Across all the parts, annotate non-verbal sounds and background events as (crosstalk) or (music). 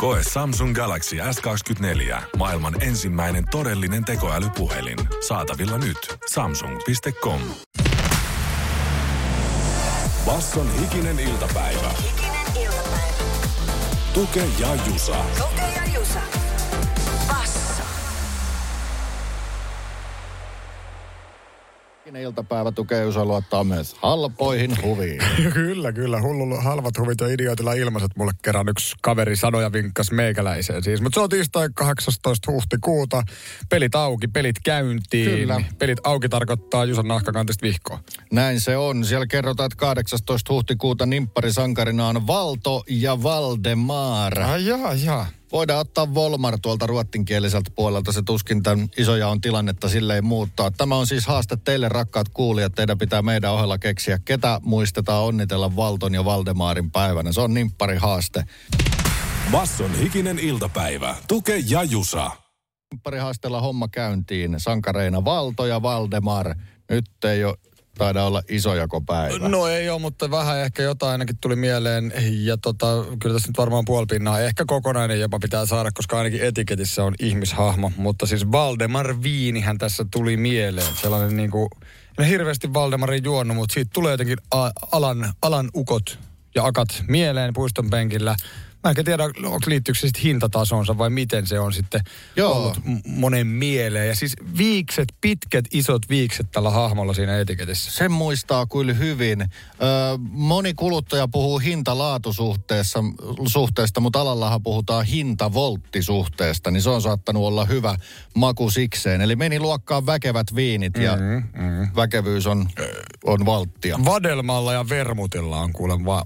Koe Samsung Galaxy S24. Maailman ensimmäinen todellinen tekoälypuhelin. Saatavilla nyt. Samsung.com. Basson hikinen iltapäivä. Hikinen iltapäivä. Tuke ja Jusa. Tuke ja Hikinen iltapäivä tukee Jusa luottaa myös halpoihin huviin. (laughs) kyllä, kyllä. Hullu halvat huvit ja idiootilla ilmaiset mulle kerran yksi kaveri sanoja vinkkas meikäläiseen siis. Mutta se on tiistai 18. huhtikuuta. Pelit auki, pelit käyntiin. Kyllä. Pelit auki tarkoittaa Jusan nahkakantista vihkoa. Näin se on. Siellä kerrotaan, että 18. huhtikuuta nimpparisankarina on Valto ja Valdemar. Ai jaa, jaa. Voidaan ottaa Volmar tuolta ruottinkieliseltä puolelta. Se tuskin tämän isoja on tilannetta silleen muuttaa. Tämä on siis haaste teille rakkaat kuulijat. Teidän pitää meidän ohella keksiä, ketä muistetaan onnitella Valton ja Valdemarin päivänä. Se on nimppari haaste. Basson hikinen iltapäivä. Tuke ja Jusa. Nimppari haasteella homma käyntiin. Sankareina Valto ja Valdemar. Nyt ei ole taida olla isojakopäivä. No ei ole, mutta vähän ehkä jotain ainakin tuli mieleen. Ja tota, kyllä tässä nyt varmaan puoli pinnaa. Ehkä kokonainen jopa pitää saada, koska ainakin etiketissä on ihmishahmo. Mutta siis Valdemar Viinihän tässä tuli mieleen. Sellainen niin kuin, en hirveästi Valdemarin juonut, mutta siitä tulee jotenkin alan, alan ukot ja akat mieleen puiston penkillä. Mä en tiedä, onko liittyykö se sitten hintatasonsa vai miten se on sitten Joo. ollut monen mieleen. Ja siis viikset, pitkät isot viikset tällä hahmolla siinä etiketissä. Sen muistaa kyllä hyvin. Ö, moni kuluttaja puhuu hinta-laatusuhteessa, suhteesta, mutta alallahan puhutaan hinta-volttisuhteesta, niin se on saattanut olla hyvä maku sikseen. Eli meni luokkaan väkevät viinit ja mm, mm. väkevyys on, on valttia. Vadelmalla ja Vermutilla on kuule va-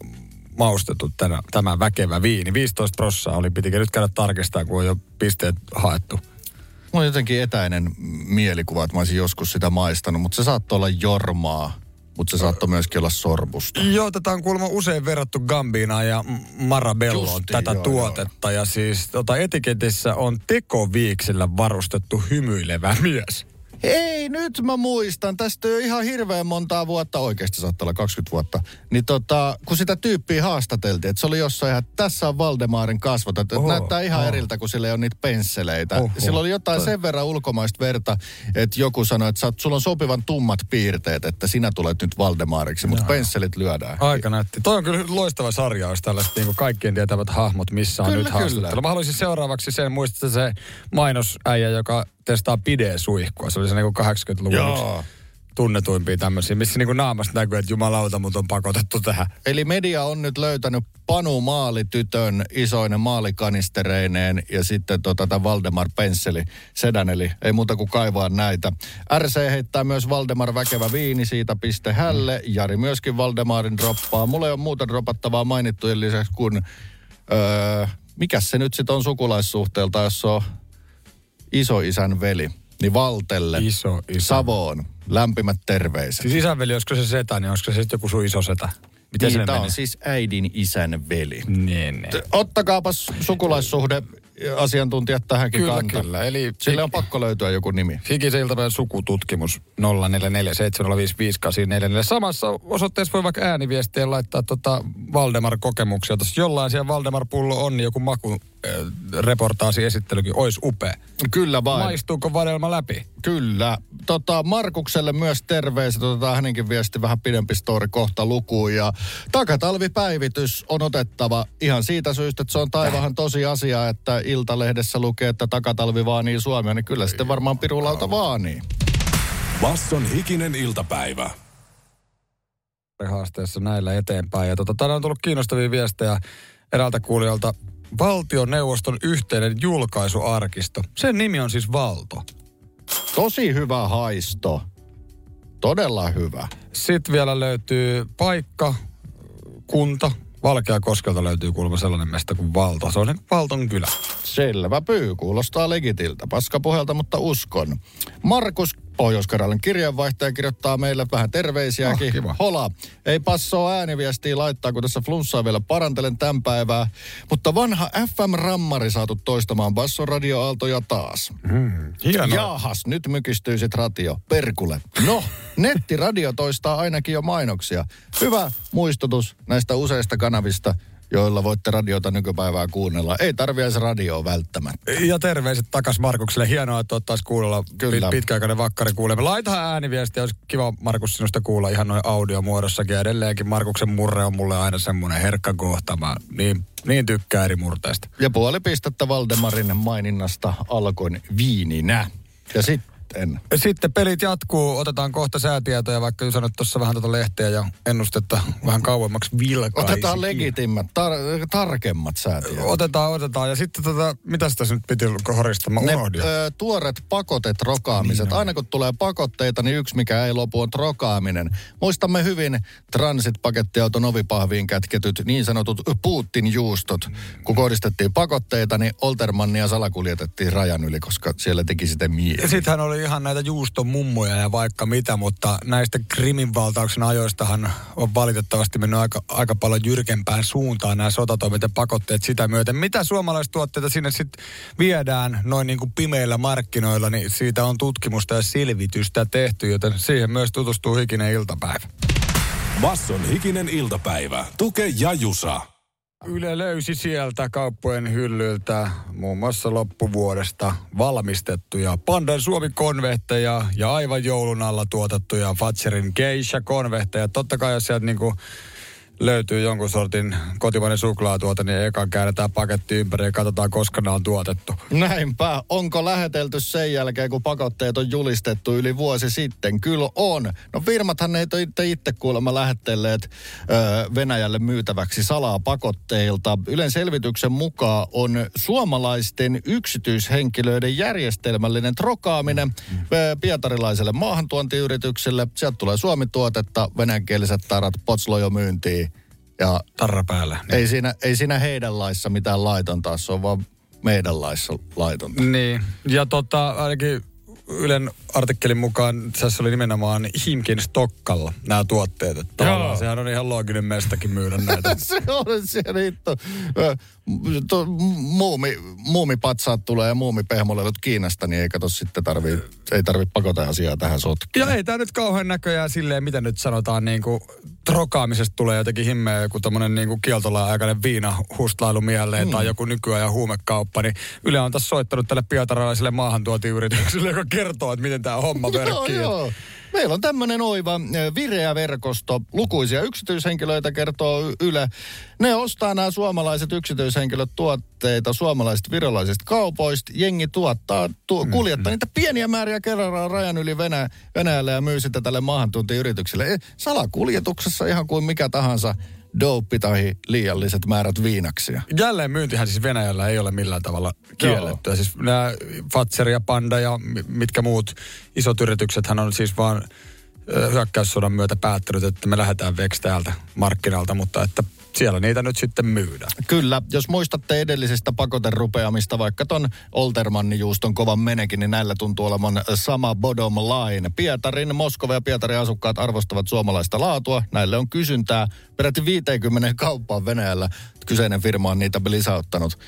maustettu tänä, tämä väkevä viini. 15 prossaa oli, pitikö nyt käydä tarkistaa, kun on jo pisteet haettu. Mulla on jotenkin etäinen mielikuva, että mä olisin joskus sitä maistanut, mutta se saattoi olla jormaa, mutta se saattoi myöskin olla sorbusta. Joo, tätä on kuulemma usein verrattu Gambinaan ja Marabelloon, Justiin, tätä joo, tuotetta. Ja siis tota, etiketissä on tekoviiksellä varustettu hymyilevä mies. Ei, nyt mä muistan. Tästä on ihan hirveän montaa vuotta, oikeasti saattaa olla 20 vuotta. Niin tota, kun sitä tyyppiä haastateltiin, että se oli jossain, että tässä on Valdemaarin kasvot. Että Oho, näyttää ihan oho. eriltä, kun sillä ei ole niitä pensseleitä. Oho. Sillä oli jotain sen verran ulkomaista verta, että joku sanoi, että oot, sulla on sopivan tummat piirteet, että sinä tulet nyt Valdemaariksi, mutta pensselit lyödään. Aika nätti. Toi on kyllä loistava sarja, jos tällaiset niin kaikkien tietävät hahmot, missä on Kyllä, nyt haastattelu. Mä haluaisin seuraavaksi sen, muistaa se mainosäijä, joka testaa pide-suihkua. Se oli se niin 80-luvun Joo. yksi tunnetuimpia tämmöisiä, missä niin naamasta näkyy, että jumalauta, mut on pakotettu tähän. Eli media on nyt löytänyt Panu Maalitytön isoinen maalikanistereineen ja sitten tota, tämä Valdemar Pensseli sedan, eli ei muuta kuin kaivaa näitä. RC heittää myös Valdemar väkevä viini, siitä piste hälle. Jari myöskin Valdemarin droppaa. Mulla ei ole muuta dropattavaa mainittujen lisäksi kuin, öö, mikä se nyt sitten on sukulaissuhteelta, jos se on isoisän veli. Niin Valtelle, Iso, iso. Savoon, lämpimät terveiset. Siis isänveli, olisiko se setä, niin olisiko se sitten joku sun iso setä? Miten niin, menee? on siis äidin isän veli. Niin, niin. Ottakaapas sukulaissuhde asiantuntijat tähänkin Kyllä, kantaa. kyllä. Eli Sille on pakko löytyä joku nimi. Hikisen iltapäivän sukututkimus 0447055844. Samassa osoitteessa voi vaikka ääniviestien laittaa tota Valdemar-kokemuksia. Jos jollain siellä Valdemar-pullo on, niin joku maku reportaasi esittelykin olisi upea. Kyllä vain. Maistuuko vadelma läpi? Kyllä. Tota, Markukselle myös terveiset. Otetaan hänenkin viesti vähän pidempi story kohta lukuun. Ja takatalvipäivitys on otettava ihan siitä syystä, että se on taivahan tosi asia, että Iltalehdessä lukee, että takatalvi vaanii Suomea, niin kyllä sitten varmaan pirulauta vaanii. Basson hikinen iltapäivä. haasteessa näillä eteenpäin. Ja tota, täällä on tullut kiinnostavia viestejä eräältä kuulijalta. Valtioneuvoston yhteinen julkaisuarkisto. Sen nimi on siis Valto. Tosi hyvä haisto. Todella hyvä. Sitten vielä löytyy paikka, kunta. Valkeakoskelta löytyy kuulemma sellainen mesta kuin Valto. Se on se Valton kylä. Selvä pyy, kuulostaa legitiltä. Paskapuhelta, mutta uskon. Markus Pohjois-Karjalan kirjeenvaihtaja kirjoittaa meille vähän terveisiäkin. Oh, kiva. Hola, ei passoa ääniviestiä laittaa, kun tässä flunssaa vielä parantelen tämän päivää. Mutta vanha FM-rammari saatu toistamaan Basson radioaaltoja taas. Hienoa. Jaahas, nyt mykistyy sit radio. Perkule. No, nettiradio toistaa ainakin jo mainoksia. Hyvä muistutus näistä useista kanavista, joilla voitte radiota nykypäivää kuunnella. Ei tarvi edes radioa välttämättä. Ja terveiset takas Markukselle. Hienoa, että ottaisi kuulolla Kyllä. pit- pitkäaikainen vakkari kuulemme. Laitahan ääniviestiä, olisi kiva Markus sinusta kuulla ihan noin audiomuodossakin. Ja edelleenkin Markuksen murre on mulle aina semmoinen herkkä kohta. Mä niin, niin tykkää eri murteista. Ja puoli pistettä Valdemarin maininnasta alkoin viininä. Ja sitten Sitten pelit jatkuu, otetaan kohta säätietoja, vaikka sanoit tuossa vähän tuota lehteä ja ennustetta vähän kauemmaksi vilkaisi. otetaan legitimmät, tar- tarkemmat säätiöt. Otetaan, otetaan. Ja sitten tota, mitä tässä nyt piti horista? Mä Ne ö, tuoret pakotet, rokaamiset. Niin Aina kun tulee pakotteita, niin yksi mikä ei lopu on trokaaminen. Muistamme hyvin Transit-pakettiauton ovipahviin kätketyt niin sanotut Putin-juustot. Kun kohdistettiin pakotteita, niin Oltermannia salakuljetettiin rajan yli, koska siellä teki sitä Ja mieli. sittenhän oli ihan näitä juustomummoja ja vaikka mitä, mutta näistä Krimin valtauksen ajoistahan on valitettavasti mennyt aika, aika paljon jyrkempään suuntaan nämä sotatoimet ja pakotteet sitä myöten. Mitä suomalaistuotteita sinne sitten viedään noin niin kuin pimeillä markkinoilla, niin siitä on tutkimusta ja selvitystä tehty, joten siihen myös tutustuu hikinen iltapäivä. Basson hikinen iltapäivä. Tuke ja Jusa. Yle löysi sieltä kauppojen hyllyltä muun muassa loppuvuodesta valmistettuja Pandan Suomi-konvehteja ja aivan joulun alla tuotettuja Fatserin Geisha-konvehteja. Totta kai jos sieltä niinku löytyy jonkun sortin kotimainen suklaatuote, niin eka käännetään paketti ympäri ja katsotaan, koska ne on tuotettu. Näinpä. Onko lähetelty sen jälkeen, kun pakotteet on julistettu yli vuosi sitten? Kyllä on. No firmathan ei itse, itse kuulemma lähettelleet ö, Venäjälle myytäväksi salaa pakotteilta. Ylen selvityksen mukaan on suomalaisten yksityishenkilöiden järjestelmällinen trokaaminen ö, pietarilaiselle maahantuontiyritykselle. Sieltä tulee Suomi-tuotetta, venäjänkieliset tarat, potslojo myyntiin. Ja Tarra päällä. ei siinä, ei siinä heidän laissa mitään laitonta, se on vaan meidän laissa laitonta. Niin, ja tota, ainakin Ylen artikkelin mukaan tässä oli nimenomaan Himkin Stokkalla nämä tuotteet. Että Joo. sehän on ihan looginen mestakin myydä (laughs) näitä. se on siellä hitto. Ö, to- Muumi, muumipatsaat tulee ja muumipehmolelut Kiinasta, niin ei kato sitten tarvii, ei tarvi pakota asiaa tähän sotkeen. Ja ei tämä nyt kauhean näköjään silleen, mitä nyt sanotaan, niin kuin trokaamisesta tulee jotenkin himmeä joku tommonen niin kuin kieltolain-aikainen viina hustlailu mieleen tai joku nykyajan huumekauppa, niin Yle on tässä soittanut tälle pietarilaiselle maahantuotiyritykselle, joka kertoo, että miten tämä homma (laughs) Joo, verkkii. joo. Meillä on tämmöinen oiva vireä verkosto. Lukuisia yksityishenkilöitä kertoo Yle. Ne ostaa nämä suomalaiset yksityishenkilöt tuotteita suomalaisista virolaisista kaupoista. Jengi tuottaa, tu- kuljettaa niitä pieniä määriä kerran rajan yli Venä- Venäjälle ja myy sitä tälle maahantuntiyritykselle. Eh, Salakuljetuksessa ihan kuin mikä tahansa dope tai liialliset määrät viinaksia. Jälleen myyntihän siis Venäjällä ei ole millään tavalla kielletty. Siis nämä Fatser ja Panda ja mi- mitkä muut isot yrityksethän on siis vaan hyökkäyssodan myötä päättänyt, että me lähdetään veksi täältä markkinalta, mutta että siellä niitä nyt sitten myydään. Kyllä, jos muistatte edellisestä pakoterupeamista, vaikka ton Oltermannin juuston kovan menekin, niin näillä tuntuu olevan sama bottom line. Pietarin, Moskova ja Pietarin asukkaat arvostavat suomalaista laatua. Näille on kysyntää. Peräti 50 kauppaan Venäjällä kyseinen firma on niitä lisäuttanut.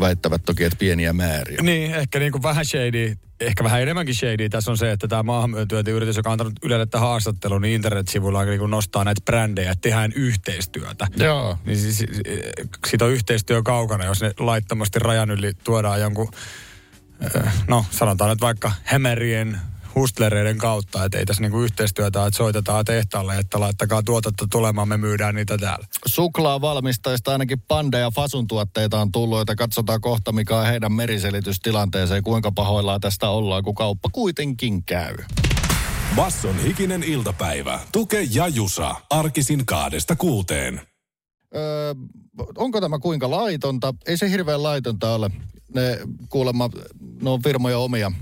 Väittävät toki, että pieniä määriä. Niin, ehkä niin kuin vähän shady, ehkä vähän enemmänkin shady tässä on se, että tämä maahanmyyntiyritys, joka on antanut Ylelle tämän haastattelun, niin internetsivuilla niin kuin nostaa näitä brändejä, että tehdään yhteistyötä. Joo. Niin siis, eh, siitä on yhteistyö kaukana, jos ne laittomasti rajan yli tuodaan jonkun, eh, no sanotaan nyt vaikka hämärien hustlereiden kautta, että ei tässä niinku yhteistyötä, että soitetaan tehtaalle, että laittakaa tuotetta tulemaan, me myydään niitä täällä. Suklaavalmistajista ainakin Panda ja Fasun tuotteita on tullut, että katsotaan kohta mikä on heidän meriselitystilanteeseen, kuinka pahoillaan tästä ollaan, kun kauppa kuitenkin käy. Basson hikinen iltapäivä. Tuke ja Jusa. Arkisin kaadesta kuuteen. Öö, onko tämä kuinka laitonta? Ei se hirveän laitonta ole. Ne kuulemma, ne on firmojen omia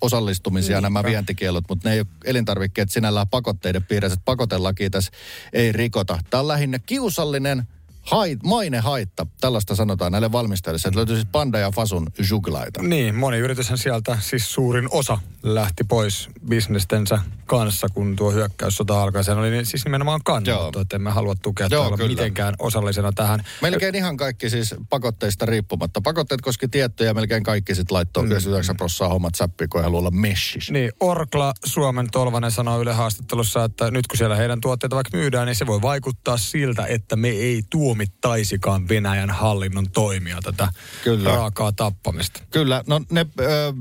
osallistumisia Niinpä. nämä vientikielot, mutta ne ei ole elintarvikkeet sinällään pakotteiden piirissä. että Pakotelaki tässä ei rikota. Tämä on lähinnä kiusallinen, hait, mainehaitta, tällaista sanotaan näille valmistajille. Sieltä löytyy siis Panda ja Fasun juglaita. Niin, moni yrityshän sieltä, siis suurin osa lähti pois bisnestensä kanssa, kun tuo hyökkäyssota alkoi. Se oli siis nimenomaan kannattu, että emme halua tukea Joo, Joo, kyllä. mitenkään osallisena tähän. Melkein ihan kaikki siis pakotteista riippumatta. Pakotteet koski tiettyjä, melkein kaikki sitten laittoi mm. 99 prosenttia hommat säppiin, kun he olla meshis. Niin, Orkla Suomen Tolvanen sanoi Yle haastattelussa, että nyt kun siellä heidän tuotteita vaikka myydään, niin se voi vaikuttaa siltä, että me ei tuomittaisikaan Venäjän hallinnon toimia tätä Kyllä. raakaa tappamista. Kyllä, no ne ö,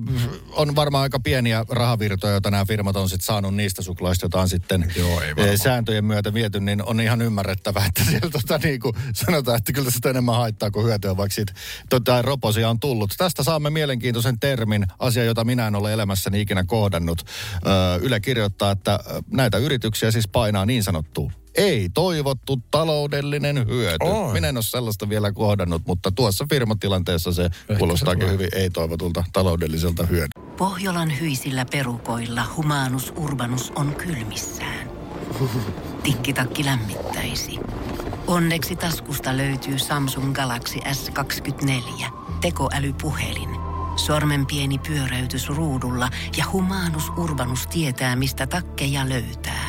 on varmaan aika pieniä rahavirtoja, joita nämä firmat on sitten saanut niistä suklaista, joita on sitten Joo, ei sääntöjen myötä viety, niin on ihan ymmärrettävää, että siellä tota, niin kuin sanotaan, että kyllä sitä enemmän haittaa kuin hyötyä, vaikka siitä tota, roposia on tullut. Tästä saamme mielenkiintoisen termin, asia, jota minä en ole elämässäni ikinä kohdannut. Ö, Yle kirjoittaa, että näitä yrityksiä siis painaa niin sanottu ei toivottu taloudellinen hyöty. Oi. Minä en ole sellaista vielä kohdannut, mutta tuossa firmatilanteessa se kuulostaakin tulee. hyvin ei toivotulta taloudelliselta hyödyltä. Pohjolan hyisillä perukoilla humanus urbanus on kylmissään. Tikkitakki lämmittäisi. Onneksi taskusta löytyy Samsung Galaxy S24. Tekoälypuhelin. Sormen pieni pyöräytys ruudulla ja humanus urbanus tietää, mistä takkeja löytää.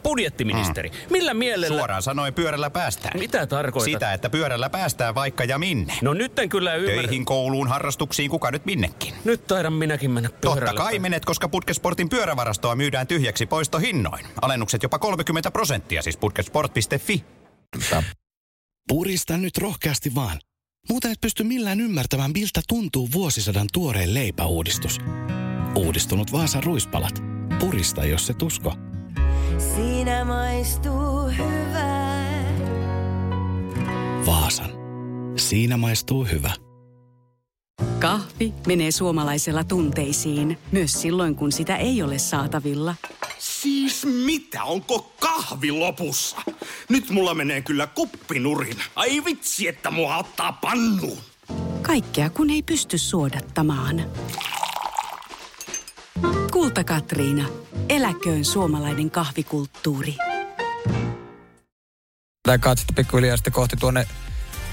Budjettiministeri, millä mielellä... Suoraan sanoen pyörällä päästään. Mitä tarkoitat? Sitä, että pyörällä päästään vaikka ja minne. No nyt en kyllä ymmärrä. Töihin, kouluun, harrastuksiin, kuka nyt minnekin. Nyt taidan minäkin mennä pyörällä. Totta kai menet, koska Putkesportin pyörävarastoa myydään tyhjäksi poistohinnoin. Alennukset jopa 30 prosenttia, siis putkesport.fi. Purista nyt rohkeasti vaan. Muuten et pysty millään ymmärtämään, miltä tuntuu vuosisadan tuoreen leipäuudistus. Uudistunut Vaasan ruispalat. Purista, jos se tusko. Siinä maistuu hyvää. Vaasan. Siinä maistuu hyvä. Kahvi menee suomalaisella tunteisiin, myös silloin kun sitä ei ole saatavilla. Siis mitä? Onko kahvi lopussa? Nyt mulla menee kyllä kuppinurin. Ai vitsi, että mua ottaa pannuun. Kaikkea kun ei pysty suodattamaan. Kulta Katriina. Eläköön suomalainen kahvikulttuuri. Tämä katsetta pikkuhiljaa sitten kohti tuonne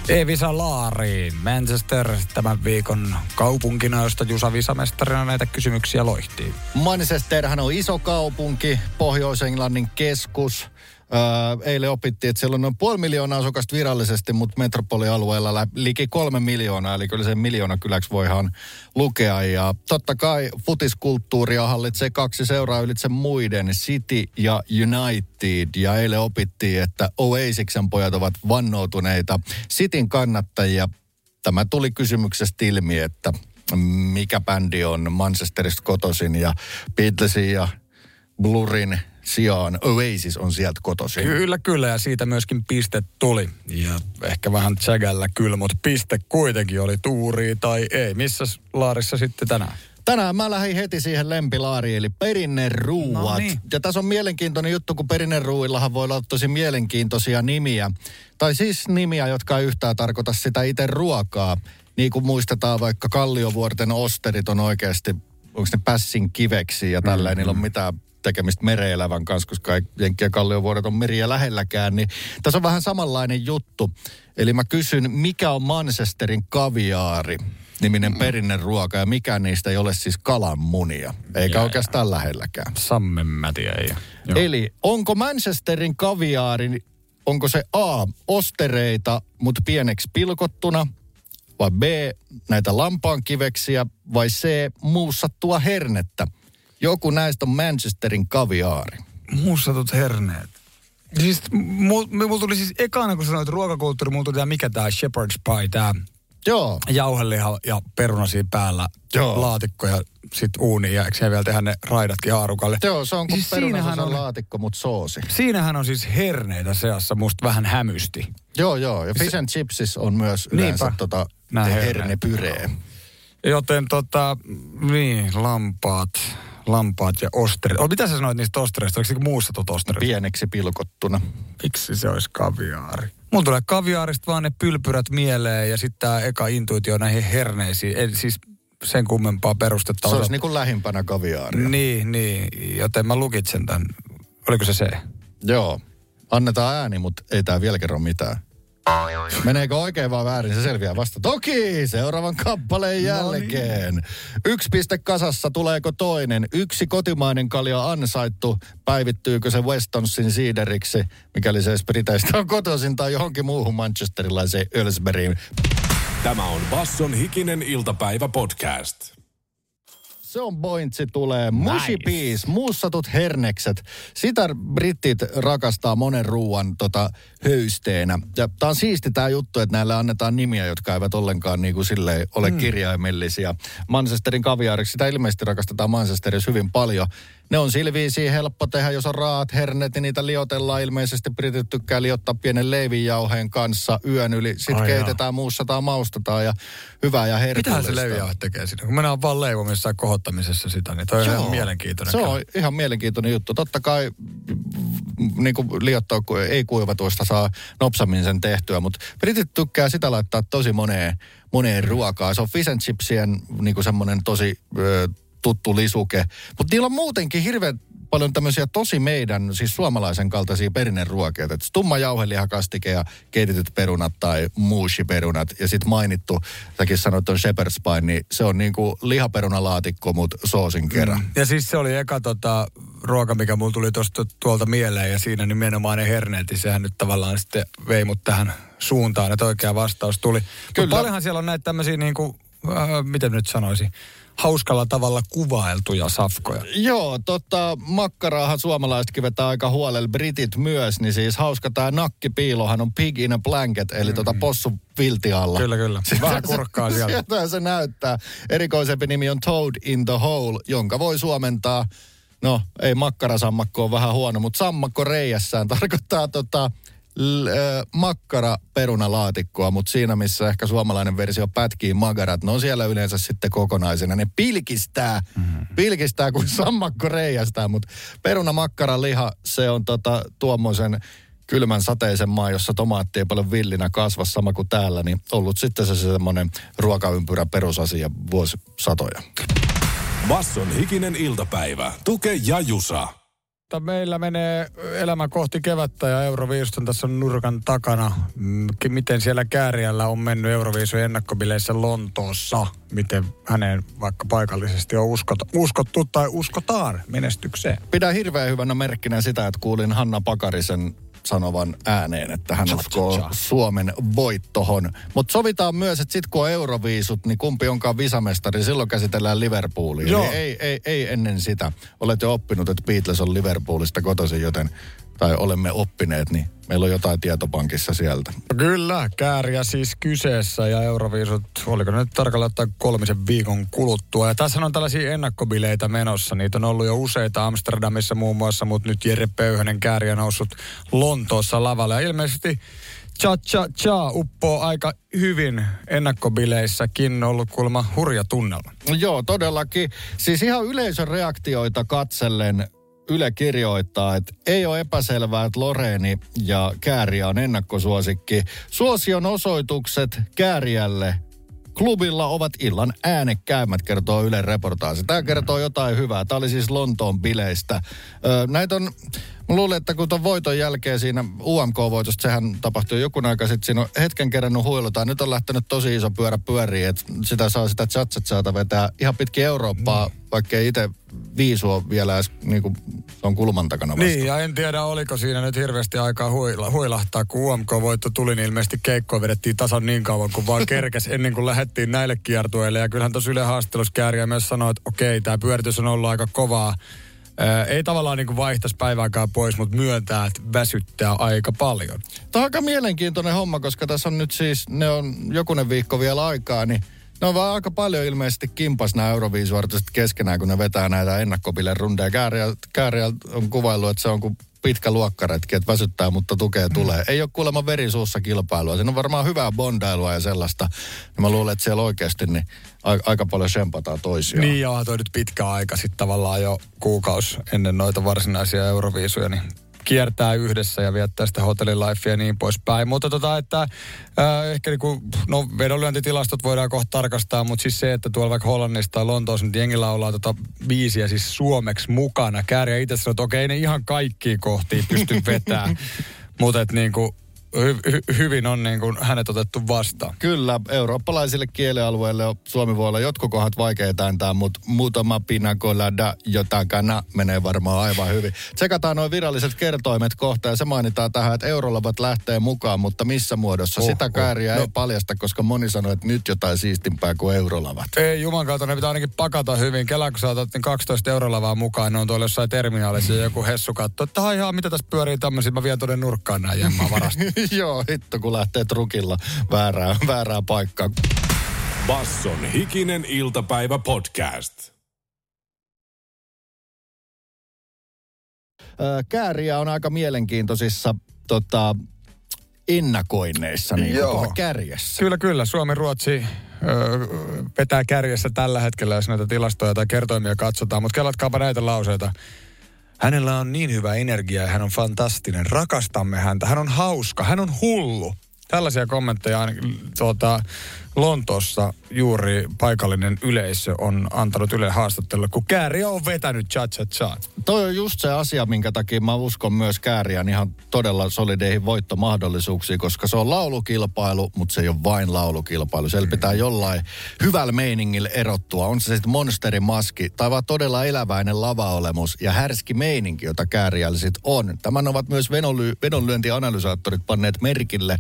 Evisa Laariin. Manchester tämän viikon kaupunkina, josta Jusa Visamestarina näitä kysymyksiä loihtii. Manchesterhän on iso kaupunki, Pohjois-Englannin keskus. Öö, eilen opittiin, että siellä on noin puoli miljoonaa asukasta virallisesti, mutta metropolialueella liki kolme miljoonaa, eli kyllä sen miljoona kyläksi voihan lukea. Ja totta kai futiskulttuuria hallitsee kaksi seuraa ylitse muiden, City ja United. Ja eilen opittiin, että Oasiksen pojat ovat vannoutuneita Cityn kannattajia. Tämä tuli kysymyksestä ilmi, että mikä bändi on Manchesterista kotoisin ja Beatlesin ja Blurin sijaan Oasis on sieltä kotoisin. Kyllä, kyllä, ja siitä myöskin piste tuli. Ja ehkä vähän tsägällä kyllä, mutta piste kuitenkin oli tuuri tai ei. Missä Laarissa sitten tänään? Tänään mä lähdin heti siihen lempilaariin, eli perinneruuat. No niin. Ja tässä on mielenkiintoinen juttu, kun perinneruuillahan voi olla tosi mielenkiintoisia nimiä. Tai siis nimiä, jotka ei yhtään tarkoita sitä itse ruokaa. Niin kuin muistetaan vaikka Kalliovuorten osterit on oikeasti, onko ne pässin kiveksi ja tälleen, mm-hmm. niillä on mitään tekemistä mereelävän kanssa, koska ei Jenkki ja Kalliovuoret on meriä lähelläkään, niin tässä on vähän samanlainen juttu. Eli mä kysyn, mikä on Manchesterin kaviaari? niminen mm. perinneruoka ja mikään niistä ei ole siis kalanmunia, eikä Jää. oikeastaan lähelläkään. Sammen mä tiedän. Joo. Eli onko Manchesterin kaviaari, onko se A, ostereita, mutta pieneksi pilkottuna, vai B, näitä lampaankiveksiä, vai C, muussattua hernettä? Joku näistä on Manchesterin kaviaari. Mussatut herneet. Siis, mulla mul tuli siis ekana, kun sanoit ruokakulttuuri, mulla tuli tää, mikä tää shepherd's pie, tää Joo, jauheliha ja peruna siinä päällä, Joo. laatikko ja sit uuni ja eikö vielä tehdä ne raidatkin haarukalle. joo se on kuin Siis perunasosan on- laatikko, mutta soosi. Siinähän on siis herneitä seassa, musta vähän hämysti. Joo, joo. Ja fish and chipsis on myös yleensä Niinpä. tota, Nää herneet. hernepyree. Joten tota, niin, lampaat, lampaat ja osterit. Oh, mitä sä sanoit niistä ostereista? Oliko se muussa tuot osterit? Pieneksi pilkottuna. Miksi se olisi kaviaari? Mulla tulee kaviaarista vaan ne pylpyrät mieleen ja sitten tämä eka intuitio näihin herneisiin. Ei, siis sen kummempaa perustetta Se olisi osa- niin kuin lähimpänä kaviaaria. Niin, niin. Joten mä lukitsen tämän. Oliko se se? Joo. Annetaan ääni, mutta ei tää vielä kerro mitään. Meneekö oikein vai väärin, se selviää vasta. Toki, seuraavan kappaleen jälkeen. Yksi piste kasassa, tuleeko toinen? Yksi kotimainen kalja ansaittu. Päivittyykö se Westonsin siideriksi, mikäli se Briteistä on kotoisin tai johonkin muuhun manchesterilaiseen Ölsberyin. Tämä on Basson hikinen iltapäivä podcast. Se on pointsi tulee. Mushi peas, muussatut hernekset. Sitä britit rakastaa monen ruuan tota, höysteenä. Ja tää on siisti tää juttu, että näille annetaan nimiä, jotka eivät ollenkaan niin kuin silleen ole mm. kirjaimellisia. Manchesterin kaviaariksi, sitä ilmeisesti rakastetaan Manchesterissa hyvin paljon. Ne on silviisiä helppo tehdä, jos on raat hernet, niin niitä liotellaan ilmeisesti. Britit tykkää liottaa pienen leivinjauheen kanssa yön yli. Sitten Ai keitetään, muussataan, maustetaan ja hyvää ja herkullista. Mitähän se leiviä tekee siinä? Kun mennään vaan leivomissa ja kohottamisessa sitä, niin toi on ihan mielenkiintoinen. Se on ihan mielenkiintoinen juttu. Totta kai niin kuin liottaa, kun ei kuivatuista saa nopsammin sen tehtyä, mutta britit tykkää sitä laittaa tosi moneen, moneen ruokaan. Se on fish and chipsien niin semmoinen tosi ö, tuttu lisuke. Mutta niillä on muutenkin hirveän paljon tämmöisiä tosi meidän, siis suomalaisen kaltaisia perinneruokia. Että tumma jauhelihakastike ja keitetyt perunat tai mushi-perunat. Ja sitten mainittu, säkin sanoit tuon shepherd's pie, niin se on niinku lihaperunalaatikko, mutta soosin kerran. Ja siis se oli eka tota, ruoka, mikä mulla tuli tosta, tuolta mieleen ja siinä nimenomaan ne herneet, niin sehän nyt tavallaan sitten vei mut tähän suuntaan, että oikea vastaus tuli. Kyllä. paljonhan siellä on näitä tämmöisiä niin kuin, äh, miten nyt sanoisin, hauskalla tavalla kuvailtuja safkoja. Joo, tota, makkaraahan suomalaisetkin vetää aika huolella, britit myös, niin siis hauska tämä nakkipiilohan on pig in a blanket, eli tota possu vilti alla. Kyllä, kyllä. Vähän kurkkaa sieltä. Sieltä se näyttää. Erikoisempi nimi on Toad in the Hole, jonka voi suomentaa, no ei makkarasammakko on vähän huono, mutta sammakko reijässään (laughs) tarkoittaa tota, makkara perunalaatikkoa, mutta siinä missä ehkä suomalainen versio pätkii magarat, ne on siellä yleensä sitten kokonaisena. Ne pilkistää, mm-hmm. pilkistää kuin sammakko reijästää, mutta perunamakkara liha, se on tota, tuommoisen kylmän sateisen maan, jossa tomaatti ei paljon villinä kasva sama kuin täällä, niin ollut sitten se semmoinen ruokaympyrä perusasia vuosisatoja. Basson hikinen iltapäivä. Tuke ja Jusa. Mutta meillä menee elämä kohti kevättä ja Euroviisut on tässä nurkan takana. Miten siellä Kääriällä on mennyt Euroviisujen ennakkobileissä Lontoossa? Miten häneen vaikka paikallisesti on uskota, uskottu tai uskotaan menestykseen? Pidän hirveän hyvänä merkkinä sitä, että kuulin Hanna Pakarisen sanovan ääneen, että hän uskoo Suomen voittohon. Mutta sovitaan myös, että sitten kun on euroviisut, niin kumpi onkaan visamestari, silloin käsitellään Liverpoolia. Joo. Eli ei, ei, ei ennen sitä. Olet jo oppinut, että Beatles on Liverpoolista kotoisin, joten, tai olemme oppineet, niin meillä on jotain tietopankissa sieltä. Kyllä, Kääriä siis kyseessä ja Euroviisut, oliko ne nyt tarkalleen ottaen kolmisen viikon kuluttua. Ja tässä on tällaisia ennakkobileitä menossa. Niitä on ollut jo useita Amsterdamissa muun muassa, mutta nyt Jere Pöyhönen Kääriä noussut Lontoossa lavalle. Ja ilmeisesti Cha Cha Cha uppoo aika hyvin ennakkobileissäkin ollut kuulemma hurja tunnelma. No Joo, todellakin. Siis ihan yleisön reaktioita katsellen Yle kirjoittaa, että ei ole epäselvää, että Loreeni ja Kääriä on ennakkosuosikki. Suosion osoitukset Kääriälle klubilla ovat illan äänekkäimmät, kertoo Ylen reportaasi. Tämä kertoo jotain hyvää. Tämä oli siis Lontoon bileistä. Näitä on, mä luulen, että kun tuon voiton jälkeen siinä UMK-voitosta, sehän tapahtui joku aika sitten, siinä on hetken kerännyt huiluta. Nyt on lähtenyt tosi iso pyörä pyöriin, että sitä saa sitä chatsat saata vetää ihan pitkin Eurooppaa, mm. vaikka ei itse viisua vielä edes, niin kuin, se on kulman takana vasta. Niin, ja en tiedä, oliko siinä nyt hirveästi aikaa huila, huilahtaa, kun UMK-voitto tuli, niin ilmeisesti keikkoa vedettiin tasan niin kauan, kuin vaan kerkes (laughs) ennen kuin lähdettiin näille kiertueille. Ja kyllähän tuossa Yle haastattelussa Kääriä myös sanoi, että okei, tämä pyöritys on ollut aika kovaa. Ei tavallaan niin vaihtaisi päivääkään pois, mutta myöntää, että väsyttää aika paljon. Tämä on aika mielenkiintoinen homma, koska tässä on nyt siis, ne on jokunen viikko vielä aikaa, niin ne on vaan aika paljon ilmeisesti kimpas nämä Euroviisuartistit keskenään, kun ne vetää näitä ennakkopilen rundeja. Kääriä, Kääriä on kuvaillut, että se on kuin pitkä luokkaretki, että väsyttää, mutta tukee tulee. Ei ole kuulemma verisuussa kilpailua. Siinä on varmaan hyvää bondailua ja sellaista. Ja mä luulen, että siellä oikeasti niin a- aika paljon sempataan toisiaan. Niin joo, toi nyt pitkä aika sitten tavallaan jo kuukaus ennen noita varsinaisia Euroviisuja, niin kiertää yhdessä ja viettää sitä hotellilifea ja niin poispäin. Mutta tota, että äh, ehkä niinku, no vedonlyöntitilastot voidaan kohta tarkastaa, mutta siis se, että tuolla vaikka Hollannissa tai Lontoossa nyt jengi laulaa tota biisiä siis suomeksi mukana. Kääriä itse sanoo, että okei, ne ihan kaikkiin kohtiin pysty vetämään. (laughs) mutta että niinku, hy, hy, hyvin on niin kuin hänet otettu vastaan. Kyllä, eurooppalaisille kielialueille on- Suomi voi olla jotkut kohdat vaikeita ääntää, mutta muutama pina colada jotakana menee varmaan aivan hyvin. Tsekataan noin viralliset kertoimet kohta ja se mainitaan tähän, että eurolavat lähtee mukaan, mutta missä muodossa? Oh, Sitä oh. kääriä No. ei paljasta, koska moni sanoi, että nyt jotain siistimpää kuin eurolavat. Ei juman kautta, ne pitää ainakin pakata hyvin. Kela, kun sä otat ne 12 eurolla vaan mukaan, ne on tuolla jossain terminaalissa ja joku hessu katsoo, että ihan, mitä tässä pyörii tämmöisiä, mä vien tuonne nurkkaan näin jemmaa varasta. (laughs) (laughs) Joo, hitto kun lähtee trukilla väärää, väärää paikkaa. Basson hikinen iltapäivä podcast. Kääriä on aika mielenkiintoisissa tota, ennakoinneissa, niin Joo. kärjessä. Kyllä, kyllä. Suomi-Ruotsi öö, vetää kärjessä tällä hetkellä, jos näitä tilastoja tai kertoimia katsotaan. Mutta kellatkaapa näitä lauseita. Hänellä on niin hyvä energia ja hän on fantastinen. Rakastamme häntä. Hän on hauska. Hän on hullu. Tällaisia kommentteja ainakin tuota, Lontoossa juuri paikallinen yleisö on antanut Yle haastattelulle, kun Kääriä on vetänyt cha cha cha. Toi on just se asia, minkä takia mä uskon myös Kääriän ihan todella solideihin voittomahdollisuuksiin, koska se on laulukilpailu, mutta se ei ole vain laulukilpailu. Siellä pitää jollain hyvällä meiningillä erottua. On se sitten monsterin maski tai vaan todella eläväinen lavaolemus ja härski meininki, jota Kääriällä sit on. Tämän ovat myös venoly- vedonlyöntianalysaattorit panneet merkille.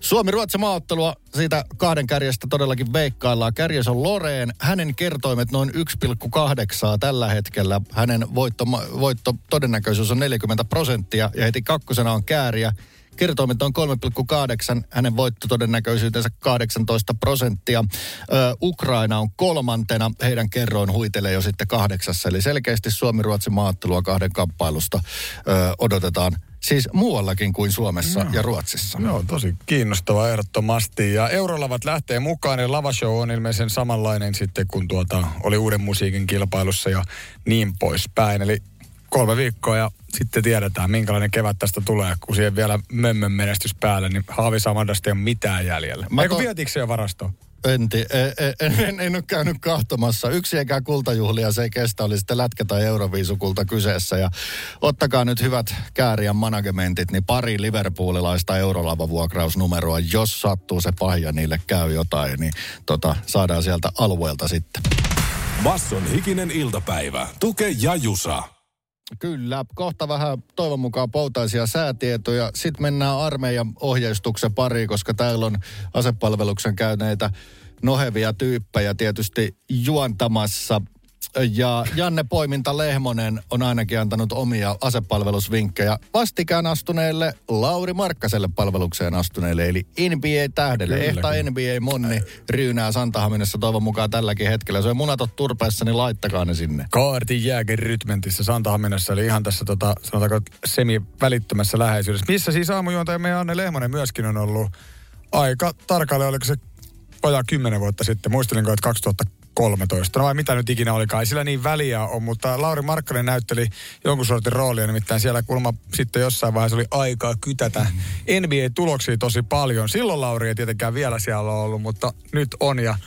Suomi-Ruotsi maaottelua siitä kahden kärjestä todellakin veikkaillaan. Kärjes on Loreen. Hänen kertoimet noin 1,8 tällä hetkellä. Hänen voitto, voitto todennäköisyys on 40 prosenttia ja heti kakkosena on Kääriä. Kertoimet on 3,8, hänen voittotodennäköisyytensä 18 prosenttia. Ö, Ukraina on kolmantena, heidän kerroin huitelee jo sitten kahdeksassa. Eli selkeästi Suomi-Ruotsi maattelua kahden kamppailusta ö, odotetaan siis muuallakin kuin Suomessa ja Ruotsissa. Joo, tosi kiinnostava ehdottomasti. Ja Eurolavat lähtee mukaan ja lavashow on ilmeisen samanlainen sitten, kun tuota, oli uuden musiikin kilpailussa ja niin poispäin. Eli kolme viikkoa ja sitten tiedetään, minkälainen kevät tästä tulee, kun siihen vielä mömmön menestys päälle, niin Haavi Samandasta ei ole mitään jäljellä. Mä Eikö to- vietikö se jo varastoon? En, ti- en, en, en, en ole käynyt kahtomassa. Yksi eikä kultajuhlia se ei kestä, oli sitten lätkä- tai euroviisukulta kyseessä. Ja ottakaa nyt hyvät kääriän managementit, niin pari liverpoolilaista eurolavavuokrausnumeroa, jos sattuu se pahja niille käy jotain, niin tota, saadaan sieltä alueelta sitten. Basson hikinen iltapäivä. Tuke ja Jusa. Kyllä, kohta vähän toivon mukaan poutaisia säätietoja. Sitten mennään armeijan ohjeistuksen pariin, koska täällä on asepalveluksen käyneitä nohevia tyyppejä tietysti juontamassa. Ja Janne Poiminta Lehmonen on ainakin antanut omia asepalvelusvinkkejä vastikään astuneelle Lauri Markkaselle palvelukseen astuneelle, eli NBA-tähdelle. Ehta. NBA-monni ryynää Santahaminassa toivon mukaan tälläkin hetkellä. Se on munatot turpeessa, niin laittakaa ne sinne. Kaartin jääkin rytmentissä Santahaminassa, eli ihan tässä tota, sanotaanko semi-välittömässä läheisyydessä. Missä siis aamujuontaja meidän Anne Lehmonen myöskin on ollut aika tarkalleen, oliko se vajaa kymmenen vuotta sitten, muistelinko, että 2013, no vai mitä nyt ikinä olikaan, ei sillä niin väliä on, mutta Lauri Markkanen näytteli jonkun sortin roolia, nimittäin siellä kulma sitten jossain vaiheessa oli aikaa kytätä NBA-tuloksia tosi paljon. Silloin Lauri ei tietenkään vielä siellä ollut, mutta nyt on ja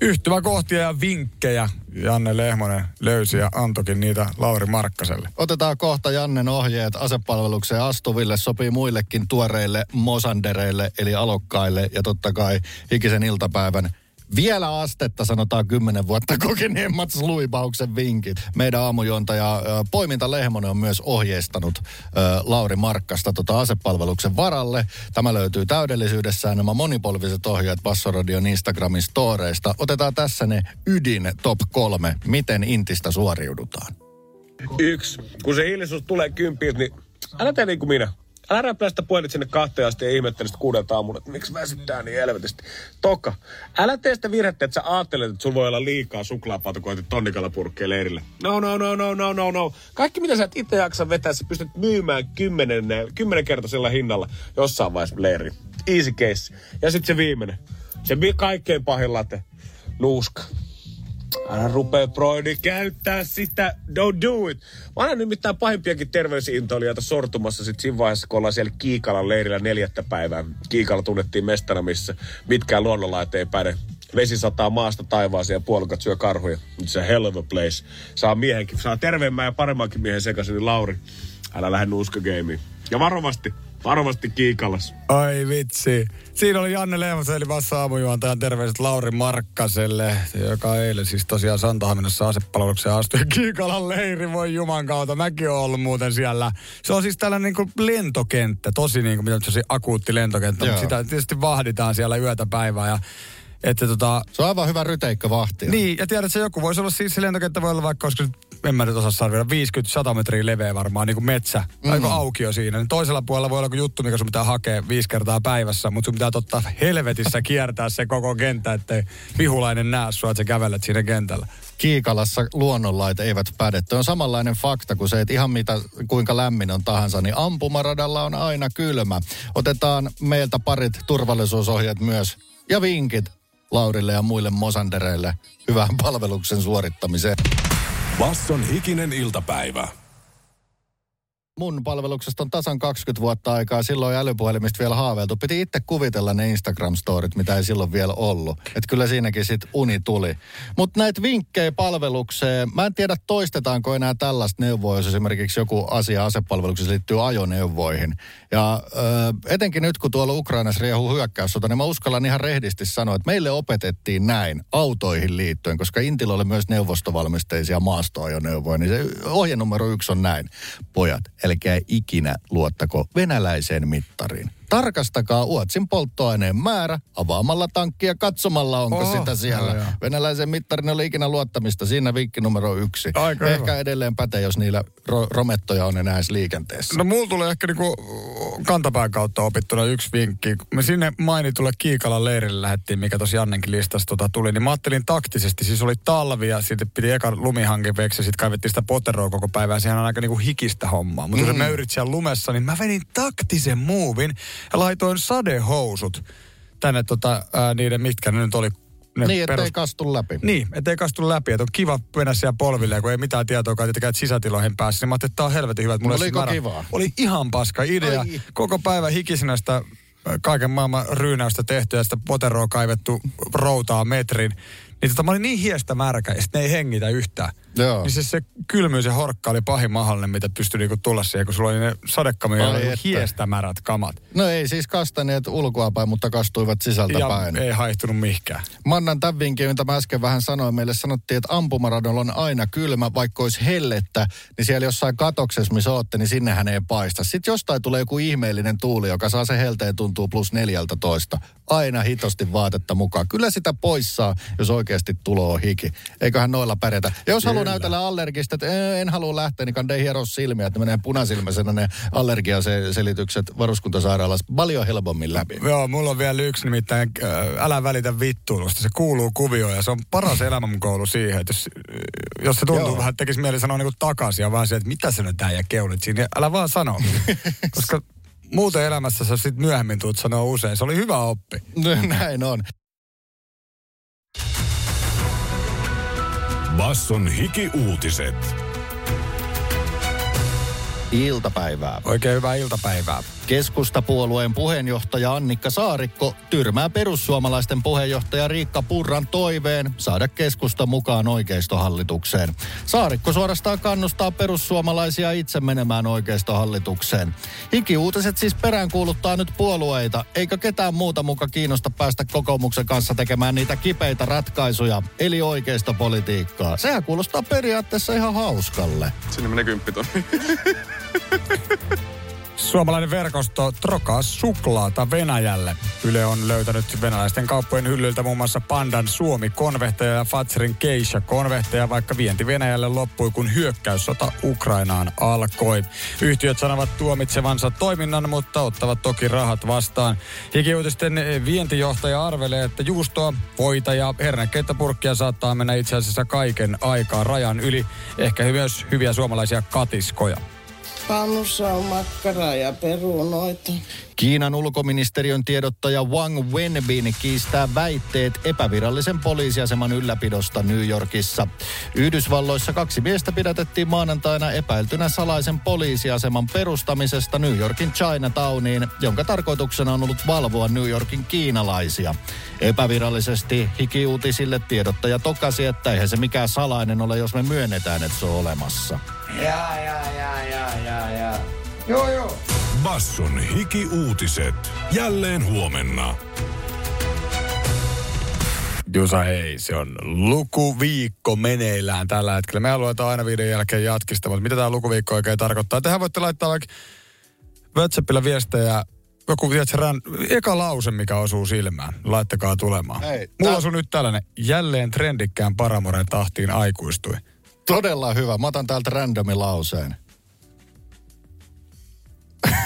yhtymäkohtia ja vinkkejä Janne Lehmonen löysi ja antokin niitä Lauri Markkaselle. Otetaan kohta Jannen ohjeet asepalvelukseen astuville, sopii muillekin tuoreille mosandereille, eli alokkaille ja totta kai ikisen iltapäivän vielä astetta, sanotaan kymmenen vuotta (laughs) kokeneemmat sluipauksen vinkit. Meidän aamujuontaja Poiminta Lehmonen on myös ohjeistanut ö, Lauri Markkasta tota asepalveluksen varalle. Tämä löytyy täydellisyydessään nämä monipolviset ohjeet Bassoradion Instagramin storeista. Otetaan tässä ne ydin top kolme, miten intistä suoriudutaan. Yksi. Kun se hiljaisuus tulee kymppiin, niin älä tee niin kuin minä. Älä räplää sitä puhelit sinne kahteen asti ja ihmettele sitä kuudelta aamulla, että miksi väsyttää niin helvetisti. Toka, älä tee sitä virhettä, että sä ajattelet, että sulla voi olla liikaa suklaapatukoita tonnikalla purkkeen leirille. No, no, no, no, no, no, no. Kaikki mitä sä et itse jaksa vetää, sä pystyt myymään kymmenen, kymmenenkertaisella hinnalla jossain vaiheessa leiri. Easy case. Ja sitten se viimeinen. Se kaikkein pahin late. Nuuska. Älä rupee Broidi käyttää sitä, don't do it. Mä aina nimittäin pahimpiakin terveysintoilijoita sortumassa sit siinä vaiheessa, kun ollaan siellä Kiikalan leirillä neljättä päivää. Kiikala tunnettiin mestana, missä mitkään luonnonlait ei päde. Vesi sataa maasta taivaaseen ja puolukat syö karhuja. It's a hell of a place. Saa miehenkin, saa terveemmän ja paremmankin miehen sekaisin, niin Lauri, älä lähde nuuskageimiin. Ja varovasti, varovasti Kiikalas. Ai vitsi. Siinä oli Janne Lehmosen eli vasta aamujuontajan terveiset Lauri Markkaselle, joka eilen siis tosiaan Santahaminassa asepalvelukseen astui. (laughs) Kiikalan leiri, voi juman kautta. Mäkin oon ollut muuten siellä. Se on siis tällainen niin kuin lentokenttä, tosi niin kuin, mitä se akuutti lentokenttä, Joo. mutta sitä tietysti vahditaan siellä yötä päivää ja että tota, Se on aivan hyvä ryteikkä vahti. niin, ja tiedät, se joku voisi olla siis se lentokenttä voi olla vaikka, se, en mä nyt osaa sarvilla, 50-100 metriä leveä varmaan, niin kuin metsä, mm. aika aukio siinä. Niin toisella puolella voi olla joku juttu, mikä sun pitää hakea viisi kertaa päivässä, mutta sun pitää totta helvetissä kiertää se koko kenttä, ettei vihulainen näe sua, että sä kävelet siinä kentällä. Kiikalassa luonnonlait eivät päde. Tuo on samanlainen fakta kuin se, että ihan mitä, kuinka lämmin on tahansa, niin ampumaradalla on aina kylmä. Otetaan meiltä parit turvallisuusohjeet myös ja vinkit Laurille ja muille mosandereille hyvän palveluksen suorittamiseen. Basson hikinen iltapäivä. Mun palveluksesta on tasan 20 vuotta aikaa. Silloin älypuhelimista vielä haaveiltu. Piti itse kuvitella ne Instagram-storit, mitä ei silloin vielä ollut. Että kyllä siinäkin sit uni tuli. Mutta näitä vinkkejä palvelukseen, mä en tiedä toistetaanko enää tällaista neuvoa, jos esimerkiksi joku asia asepalveluksessa liittyy ajoneuvoihin. Ja ö, etenkin nyt, kun tuolla Ukrainassa riehuu hyökkäyssota, niin mä uskallan ihan rehdisti sanoa, että meille opetettiin näin autoihin liittyen, koska Intillä oli myös neuvostovalmisteisia maastoajoneuvoja, niin se ohje numero yksi on näin. Pojat, älkää ikinä luottako venäläiseen mittariin. Tarkastakaa Uotsin polttoaineen määrä avaamalla tankkia katsomalla, onko Oho, sitä siellä. joo, joo. Venäläisen mittarin oli ikinä luottamista. Siinä vinkki numero yksi. Aika Ehkä hyvä. edelleen pätee, jos niillä ro- romettoja on enää edes liikenteessä. No mulla tulee ehkä niinku kantapään kautta opittuna yksi vinkki. Me sinne mainitulle Kiikalan leirille lähettiin, mikä tosi Jannenkin listasta tota tuli, niin mä ajattelin taktisesti, siis oli talvi ja sitten piti eka lumihanke veksi ja sitten kaivettiin sitä poteroa koko päivää. Sehän on aika niinku hikistä hommaa. Mutta mm. kun mä yritin siellä lumessa, niin mä vedin taktisen muuvin laitoin sadehousut tänne tota, ää, niiden, mitkä ne nyt oli. Ne Niin, ettei kastu läpi. Niin, ettei kastu läpi. Että on kiva mennä siellä polville, kun ei mitään tietoa tietenkään, että sisätiloihin päässä. Niin mä ajattelin, että tää on helvetin hyvä. Että mulla oliko määrä- kivaa? Oli ihan paska idea. Ai. Koko päivä hikisenä sitä kaiken maailman ryynäystä tehty ja sitä poteroa kaivettu routaa metrin. Niin tota, mä olin niin hiestä märkä ja sitten ne ei hengitä yhtään. Joo. Niin se, se kylmyys ja horkka oli pahin mahdollinen, mitä pystyi niinku tulla siihen, kun sulla oli ne sadekamioilla Ai niinku että. hiestä märät kamat. No ei siis kastaneet ulkoapäin, mutta kastuivat sisältä Ja päin. ei haihtunut mihinkään. Mä annan tämän vinkin, mitä mä äsken vähän sanoin. Meille sanottiin, että ampumaradolla on aina kylmä, vaikka olisi hellettä, niin siellä jossain katoksessa, missä ootte, niin sinnehän ei paista. Sitten jostain tulee joku ihmeellinen tuuli, joka saa se helteen tuntuu plus 14. Aina hitosti vaatetta mukaan. Kyllä sitä pois saa, jos oikeasti tulo hiki. Eiköhän noilla pärjätä. Ja jos haluaa näytellä allergista, että "Ee, en halua lähteä, niin kandei hiero silmiä, että menee punasilmäisenä ne allergiaselitykset varuskuntasairaalassa paljon helpommin läpi. Joo, mulla on vielä yksi nimittäin, äh, älä välitä vittuilusta. Se kuuluu kuvioon ja se on paras elämänkoulu siihen, että jos, jos se tuntuu Joo. vähän, että tekisi mieli sanoa niin takaisin ja vaan se, että mitä sä nyt ja keulit siinä, niin älä vaan sano. (laughs) Koska muuten elämässä sä sitten myöhemmin tuut sanoa usein. Se oli hyvä oppi. Näin on. Basson hiki-uutiset. Iltapäivää. Oikein hyvää iltapäivää. Keskustapuolueen puheenjohtaja Annikka Saarikko tyrmää perussuomalaisten puheenjohtaja Riikka Purran toiveen saada keskusta mukaan oikeistohallitukseen. Saarikko suorastaan kannustaa perussuomalaisia itse menemään oikeistohallitukseen. Hiki-uutiset siis peräänkuuluttaa nyt puolueita, eikä ketään muuta muka kiinnosta päästä kokoomuksen kanssa tekemään niitä kipeitä ratkaisuja, eli oikeistopolitiikkaa. Sehän kuulostaa periaatteessa ihan hauskalle. Sinne menee kymppitonni. (laughs) Suomalainen verkosto trokaa suklaata Venäjälle. Yle on löytänyt venäläisten kauppojen hyllyltä muun muassa Pandan Suomi-konvehteja ja Fatserin Keisha-konvehteja, vaikka vienti Venäjälle loppui, kun hyökkäyssota Ukrainaan alkoi. Yhtiöt sanovat tuomitsevansa toiminnan, mutta ottavat toki rahat vastaan. Hikiuutisten vientijohtaja arvelee, että juustoa, voita ja hernekeittopurkkia saattaa mennä itse asiassa kaiken aikaa rajan yli. Ehkä myös hyviä suomalaisia katiskoja. Pannussa on makkaraa ja perunoita. Kiinan ulkoministeriön tiedottaja Wang Wenbin kiistää väitteet epävirallisen poliisiaseman ylläpidosta New Yorkissa. Yhdysvalloissa kaksi miestä pidätettiin maanantaina epäiltynä salaisen poliisiaseman perustamisesta New Yorkin Chinatowniin, jonka tarkoituksena on ollut valvoa New Yorkin kiinalaisia. Epävirallisesti hikiuutisille tiedottaja tokasi, että eihän se mikään salainen ole, jos me myönnetään, että se on olemassa. Ja, ja, ja, ja, ja, ja. Joo, joo. Basson hiki-uutiset. Jälleen huomenna. Jusa, hei, se on lukuviikko meneillään tällä hetkellä. Me luetaan aina videon jälkeen jatkista, mutta mitä tämä lukuviikko oikein tarkoittaa? Tehän voitte laittaa vaikka WhatsAppilla viestejä, joku tiedätkö, rän, eka lause, mikä osuu silmään. Laittakaa tulemaan. Hei, Mulla on sun nyt tällainen, jälleen trendikkään paramoren tahtiin aikuistui. Todella hyvä. Mä otan täältä randomin lauseen. (laughs)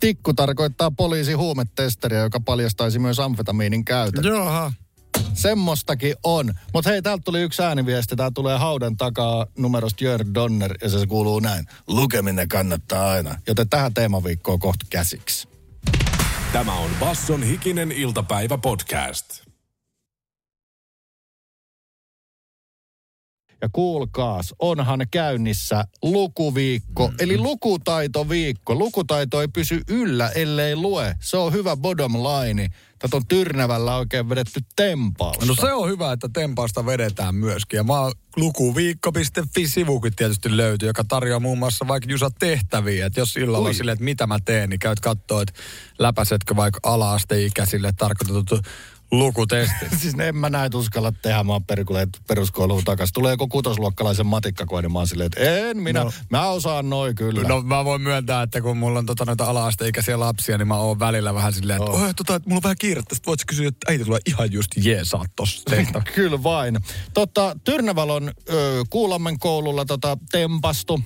Tikku tarkoittaa poliisi huumetesteriä, joka paljastaisi myös amfetamiinin käytön. Jaha. Semmostakin on. Mutta hei, täältä tuli yksi ääniviesti. Tää tulee haudan takaa numerosta Jörg Donner ja se kuuluu näin. Lukeminen kannattaa aina. Joten tähän teemaviikkoon kohta käsiksi. Tämä on Basson hikinen iltapäivä podcast. Ja kuulkaas, onhan käynnissä lukuviikko, mm. eli lukutaitoviikko. Lukutaito ei pysy yllä, ellei lue. Se on hyvä bottom line. Tätä on Tyrnävällä oikein vedetty tempausta. No se on hyvä, että tempausta vedetään myöskin. Ja mä oon lukuviikko.fi-sivukin tietysti löytyy, joka tarjoaa muun muassa vaikka Jusa tehtäviä. Että jos illalla on silleen, että mitä mä teen, niin käyt kattoo, että läpäisetkö vaikka ala-asteikäisille tarkoitetut lukutestit. (laughs) siis en mä näitä uskalla tehdä, mä oon peruskouluun takaisin. Tulee joku kutosluokkalaisen matikkakoe, niin mä oon silleen, että en minä, no. mä osaan noin kyllä. No mä voin myöntää, että kun mulla on tota, noita ala-asteikäisiä lapsia, niin mä oon välillä vähän silleen, että oh. tota, että mulla on vähän kiirettä, sit voit sä kysyä, että äiti tulee ihan just jeesaa tossa. (laughs) Kyllä vain. Tota, Tyrnävalon ö, Kuulammen koululla tota, tempastu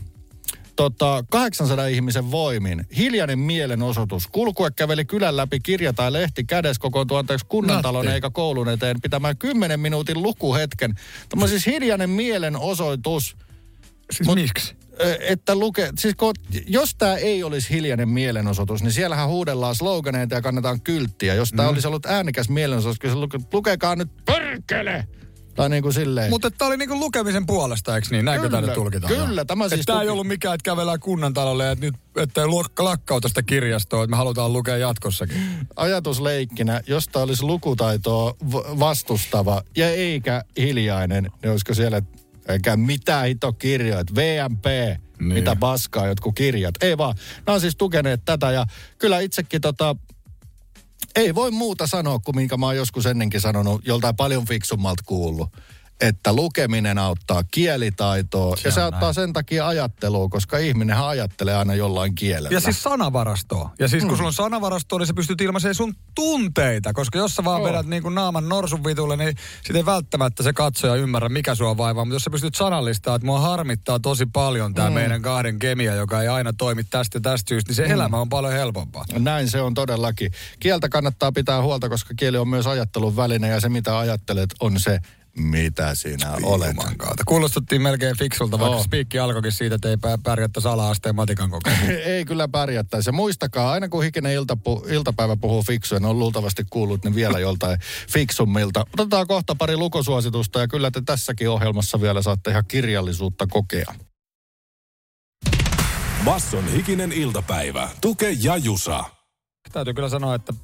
tota, 800 ihmisen voimin. Hiljainen mielenosoitus. Kulkue käveli kylän läpi kirja tai lehti kädessä kokoontui anteeksi kunnantalon Natti. eikä koulun eteen pitämään 10 minuutin lukuhetken. Tämä on siis hiljainen mielenosoitus. Siis Mut, miksi? Että luke, siis kun, jos tämä ei olisi hiljainen mielenosoitus, niin siellähän huudellaan sloganeita ja kannetaan kylttiä. Jos tämä Mm. olisi ollut äänekäs mielenosoitus, kyllä se luke, lukekaa nyt perkele! Tai niin kuin silleen. Mutta tämä oli niinku lukemisen puolesta, eikö niin? Näinkö tämä tulkitaan? kyllä, tämä siis Tämä ei ollut mikään, että kävellään kunnantalolle, että nyt että lakkauta sitä kirjastoa, että me halutaan lukea jatkossakin. ajatusleikkinä, josta olisi lukutaitoa vastustava ja eikä hiljainen, niin olisiko siellä eikä mitään hito kirjoit, VMP, niin. mitä paskaa jotkut kirjat. Ei vaan, nämä on siis tukeneet tätä ja kyllä itsekin tota, ei voi muuta sanoa kuin minkä mä oon joskus ennenkin sanonut, joltain paljon fiksummalta kuullut. Että lukeminen auttaa kielitaitoa Se ja se auttaa näin. sen takia ajattelua, koska ihminenhän ajattelee aina jollain kielellä. Ja siis sanavarastoa. Ja siis kun sulla on sanavarastoa, niin sä pystyt ilmaisemaan sun tunteita. Koska jos sä vaan Joo. vedät niin kuin naaman norsun vitulle, niin sit ei välttämättä se katsoja ymmärrä, mikä sua vaivaa. Mutta jos sä pystyt sanallistamaan, että mua harmittaa tosi paljon tämä Mm. meidän kahden kemia, joka ei aina toimi tästä ja tästä syystä, niin se Mm. elämä on paljon helpompaa. Näin se on todellakin. Kieltä kannattaa pitää huolta, koska kieli on myös ajattelun väline ja se mitä ajattelet on se, mitä sinä olet. Kautta. Kuulostuttiin melkein fiksulta, vaikka Joo. spiikki alkoikin siitä, että ei pää- pärjättäisi ala-asteen matikan kokemusta. (laughs) Ei kyllä pärjättäisi. Ja muistakaa, aina kun hikinen iltapu, iltapäivä puhuu fiksuja, ne on luultavasti kuullut ne vielä joltain fiksummilta. Otetaan kohta pari lukusuositusta ja kyllä te tässäkin ohjelmassa vielä saatte ihan kirjallisuutta kokea. Basson hikinen iltapäivä. Tuke ja Jusa. Täytyy kyllä sanoa, että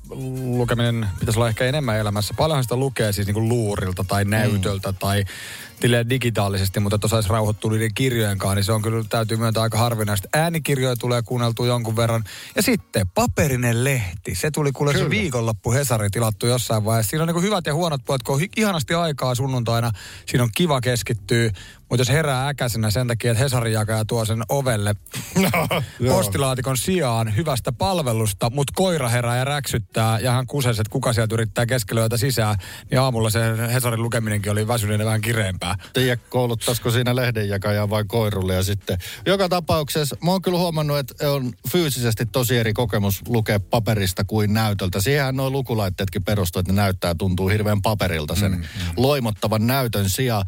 lukeminen pitäisi olla ehkä enemmän elämässä. Paljonhan sitä lukee siis niinku luurilta tai näytöltä tai silleen digitaalisesti, mutta että osaisi rauhoittua niiden kirjojen kanssa, niin se on kyllä, täytyy myöntää aika harvinaista. Äänikirjoja tulee kuunneltua jonkun verran. Ja sitten paperinen lehti. Se tuli kuule se viikonloppu Hesari tilattu jossain vaiheessa. Siinä on niinku hyvät ja huonot puolet, kun on ihanasti aikaa sunnuntaina. Siinä on kiva keskittyä. Mutta jos herää äkäisenä sen takia, että Hesari jakaa tuo sen ovelle (laughs) Joo. postilaatikon sijaan hyvästä palvelusta, mutta koira herää ja räksyttää ja hän kuses, että kuka sieltä yrittää keskellä sisään, niin aamulla se Hesarin lukeminenkin oli väsyneenä vähän kireempää. Tiedä, kouluttaisiko siinä lehdenjakajaa vai koirulle ja sitten. Joka tapauksessa mä oon kyllä huomannut, että on fyysisesti tosi eri kokemus lukea paperista kuin näytöltä. Siihenhän nuo lukulaitteetkin perustuu, että ne näyttää, tuntuu hirveän paperilta sen mm, loimottavan näytön sijaan.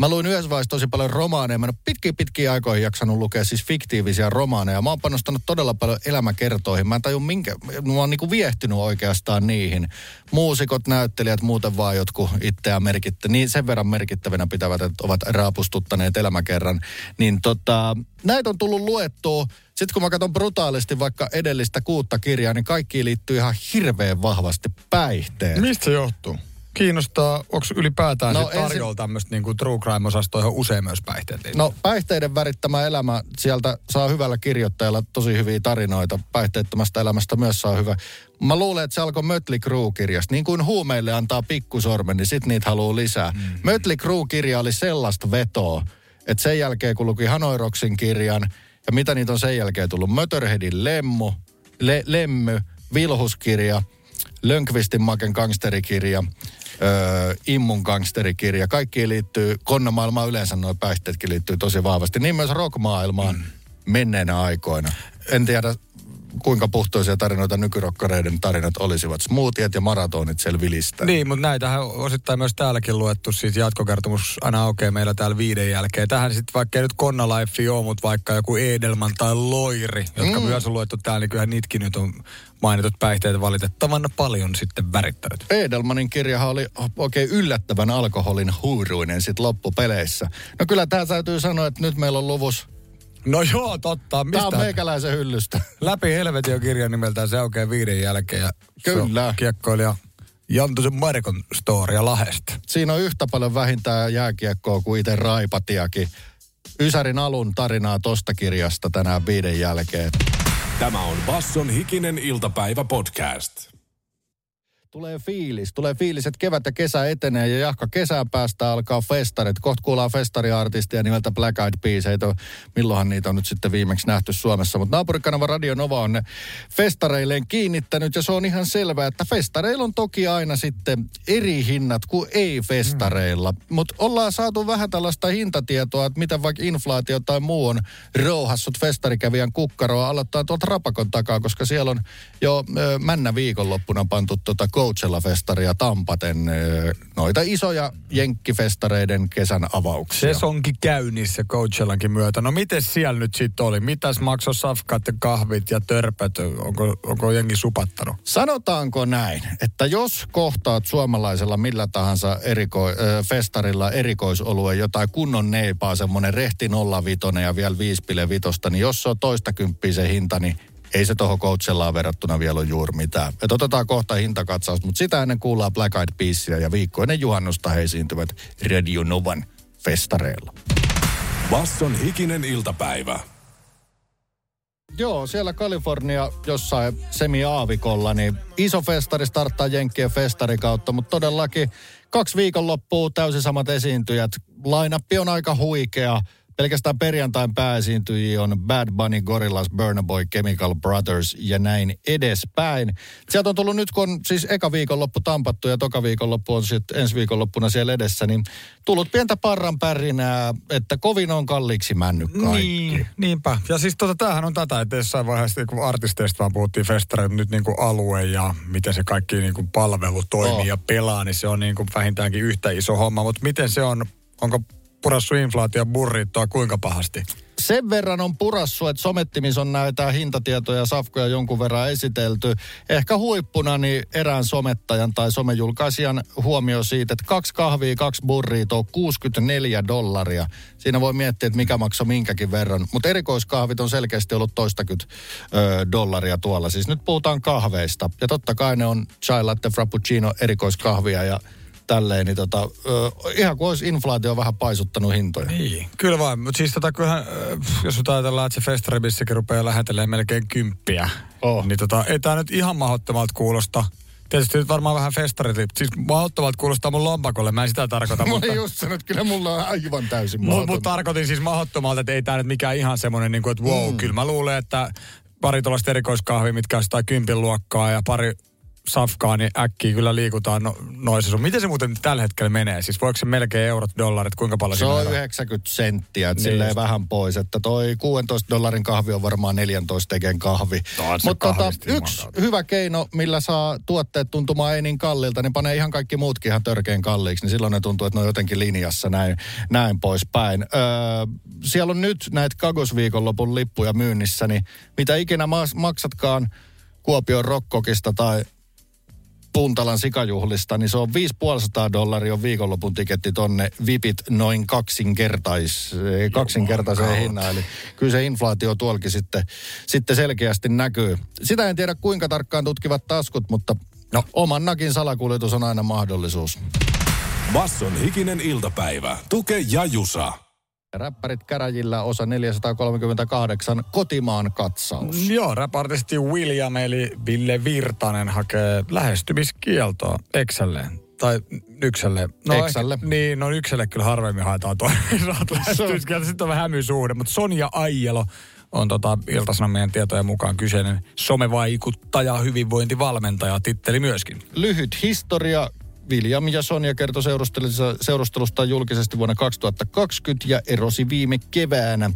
Mä luin yhdessä vaiheessa tosi paljon romaaneja. Mä en ole pitkiä pitkiä aikoihin jaksanut lukea siis fiktiivisiä romaaneja. Mä oon panostanut todella paljon elämäkertoihin. Mä en tajun minkä, mä oon niinku viehtynyt oikeastaan niihin. Muusikot, näyttelijät, muuten vaan jotkut itseään merkittä, niin sen verran merkittävänä pitävät, että ovat raapustuttaneet elämäkerran. Niin tota, näitä on tullut luettua. Sitten kun mä katson brutaalisti vaikka edellistä kuutta kirjaa, niin kaikki liittyy ihan hirveän vahvasti päihteet. Mistä se johtuu? Kiinnostaa, onko ylipäätään No tarjolla ensin- tämmöistä niinku true crime-osastoa, johon usein myös päihteet liittyy? No päihteiden värittämä elämä, sieltä saa hyvällä kirjoittajalla tosi hyviä tarinoita. Päihteettömästä elämästä myös saa hyvä. Mä luulen, että se alkoi Mötley Crue-kirjasta. Niin kuin huumeille antaa pikkusormen, niin sit niitä haluaa lisää. Mm. Mötley Crue-kirja oli sellaista vetoa, että sen jälkeen kun luki Hanoi Rocksin kirjan, ja mitä niitä on sen jälkeen tullut? Motorheadin Lemmu, Le, Lemmy, Vilhuskirja, Lönkvistin Maken gangsterikirja, öö, Immun gangsterikirja. Kaikki liittyy, konnamaailmaan yleensä nuo päihteetkin liittyy tosi vahvasti. Niin myös rockmaailmaan mm. menneinä aikoina. En tiedä, kuinka puhtoisia tarinoita nykyrokkareiden tarinat olisivat. Smoothiet ja maratonit siellä vilistä. Niin, mutta näitähän on osittain myös täälläkin luettu, siis jatkokertomus aina aukeaa meillä täällä viiden jälkeen. Tähän sitten vaikka ei nyt Konna Life ole, mutta vaikka joku Edelman tai Loiri, jotka Mm. myös on luettu täällä, niin kyllähän niitäkin nyt on mainitut päihteet valitettavan paljon sitten värittänyt. Edelmanin kirjahan oli oikein yllättävän alkoholin huuruinen sit loppupeleissä. No kyllä tämä täytyy sanoa, että nyt meillä on luvus. No joo, totta. Tämä on Mistä? meikäläisen hyllystä. Läpi helvetin on kirja nimeltään, se aukeaa viiden jälkeen. Ja Kyllä. Se on kiekkoilija Jantusen Markon storia Lahesta. Siinä on yhtä paljon vähintään jääkiekkoa kuin itse Raipatiakin. Ysärin alun tarinaa tosta kirjasta tänään viiden jälkeen. Tämä on Basson hikinen iltapäivä podcast. Tulee fiilis, tulee fiilis, että kevät ja kesä etenee ja jahka kesän päästä alkaa festarit. Kohta kuullaan festariartistia nimeltä Black Eyed Peas. Ei toi, milloinhan niitä on nyt sitten viimeksi nähty Suomessa. Mutta naapurikanava Radio Nova on ne festareilleen kiinnittänyt ja se on ihan selvää, että festareilla on toki aina sitten eri hinnat kuin ei-festareilla. Mm. Mutta ollaan saatu vähän tällaista hintatietoa, että mitä vaikka inflaatio tai muu on rouhassut festarikävijän kukkaroa. Aloittaa tuolta Rapakon takaa, koska siellä on jo ö, männä viikonloppuna pantu tota Coachella-festaria Tampaten noita isoja jenkkifestareiden kesän avauksia. Sesonki käynnissä Coachellankin myötä. No miten siellä nyt sitten oli? Mitäs maksoi safkat ja kahvit ja törpöt? Onko, onko jengi supattanut? Sanotaanko näin, että jos kohtaat suomalaisella millä tahansa eriko, ö, festarilla erikoisolue jotain kunnon neipaa, semmoinen rehti 05 ja vielä 5,5, niin jos se on toista kymppiä se hinta, niin ei se tuohon Coachellaan verrattuna vielä ole juuri mitään. Et otetaan kohta hintakatsaus, mutta sitä ennen kuullaan Black Eyed Peasia ja viikkoinen juhannusta he esiintyvät Radio Novan festareilla. Basson hikinen iltapäivä. Joo, siellä Kalifornia jossain semi-aavikolla, niin iso festari starttaa Jenkkien festari kautta, mutta todellakin kaksi viikonloppua täysin samat esiintyjät. Lainappi on aika huikea. Pelkästään perjantain pääesiintyjiä on Bad Bunny, Gorillaz, Burna Boy, Chemical Brothers ja näin edespäin. Sieltä on tullut nyt, kun on siis eka viikonloppu tampattu ja toka viikonloppu on sitten ensi viikonloppuna siellä edessä, niin tullut pientä parran pärinää, että kovin on kalliiksi männyt kaikki. Niin, niinpä. Ja siis tota, tämähän on tätä, että jossain vaiheessa kun artisteista vaan puhuttiin festareita, nyt niin kuin alue ja miten se kaikki niin kuin palvelu toimii Oh. ja pelaa, niin se on niin kuin vähintäänkin yhtä iso homma. Mutta miten se on, onko purassu inflaatio burrittoa kuinka pahasti? sen verran on purassu, että somettimis on näitä hintatietoja ja safkoja jonkun verran esitelty. Ehkä huippuna niin erään somettajan tai somejulkaisijan huomio siitä, että kaksi kahvia, kaksi burritoa, 64 dollaria. Siinä voi miettiä, että mikä maksaa minkäkin verran. Mutta erikoiskahvit on selkeästi ollut toistakymmentä ö, dollaria tuolla. Siis nyt puhutaan kahveista. Ja totta kai ne on chai latte, frappuccino, erikoiskahvia ja tälleen. Niin tota, ihan kuin olisi inflaatio vähän paisuttanut hintoja. Niin, kyllä vain. Mutta siis tota, kyllähän, äh, jos nyt ajatellaan, että se festaribissakin rupeaa lähetelemään melkein kymppiä, oh. niin tota, ei tämä nyt ihan mahdottomalta kuulosta. Tietysti nyt varmaan vähän festarit. Siis mahdottomalta kuulostaa mun lompakolle, mä en sitä tarkoita. (laughs) Mutta... just että kyllä mulla on aivan täysin Mutta mahdoton. mut tarkoitin siis mahdottomalta, että ei tämä nyt mikään ihan semmoinen, niin kuin, että wow, mm. kyllä mä luulen, että pari tuollaista erikoiskahvia, mitkä on sitä kympin luokkaa ja pari safkaa, niin äkkiä kyllä liikutaan no, noissa sun. Miten se muuten tällä hetkellä menee? Siis voiko se melkein eurot, dollarit, kuinka paljon Se siinä on eroa? 90 senttiä, että Niin silleen just. vähän pois. Että toi 16 dollarin kahvi on varmaan 14 tekeen kahvi. Se Mutta tota, yksi kautta. hyvä keino, millä saa tuotteet tuntumaan ei niin kallilta, niin panee ihan kaikki muutkin ihan törkeen kalliiksi. Niin silloin ne tuntuu, että ne on jotenkin linjassa näin, näin poispäin. Öö, siellä on nyt näitä Kagos-viikonlopun lippuja myynnissä, niin mitä ikinä maksatkaan Kuopion Rokkokista tai Puntalan sikajuhlista, niin se on 550 dollaria on viikonlopun tiketti tonne vipit noin kaksinkertais, kaksinkertaiseen hinnan. Eli kyllä se inflaatio tuolkin sitten, sitten selkeästi näkyy. Sitä en tiedä kuinka tarkkaan tutkivat taskut, mutta no. oman nakin salakuljetus on aina mahdollisuus. Basson hikinen iltapäivä. Tuke ja Jusa. Räppärit käräjillä osa 438 kotimaan katsaus. Joo, rapartisti William eli Ville Virtanen hakee lähestymiskieltoa Excelleen. Tai Ykselle. Exälle. Ehkä, niin, no Ykselle kyllä harvemmin haetaan tuo (laughs) lähestymiskielto. Sitten on vähän hämysuhde, mutta Sonja Aijelo on tota Ilta-Sanomien tietojen mukaan kyseinen somevaikuttaja, hyvinvointivalmentaja, titteli myöskin. lyhyt historia. William ja Sonja kertoi seurustelusta, seurustelustaan julkisesti vuonna 2020 ja erosi viime keväänä.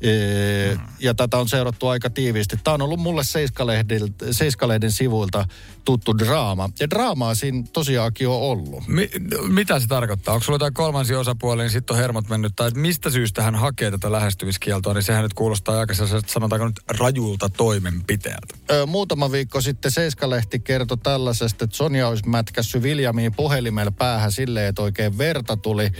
Ee, Ja tätä on seurattu aika tiiviisti. Tämä on ollut mulle Seiskalehden, sivuilta tuttu draama. Ja draamaa siinä tosiaankin on ollut. Mi- mitä se tarkoittaa? Onko sulla jotain kolmansia osapuolia, niin sitten on hermot mennyt, tai että mistä syystä hän hakee tätä lähestymiskieltoa, niin sehän nyt kuulostaa aika sanotaanko nyt rajulta toimenpiteeltä. Ö, muutama viikko sitten Seiskalehti kertoi tällaisesta, että Sonja olisi mätkässyt Viljamiin puhelimella päähän silleen, että oikein verta tuli.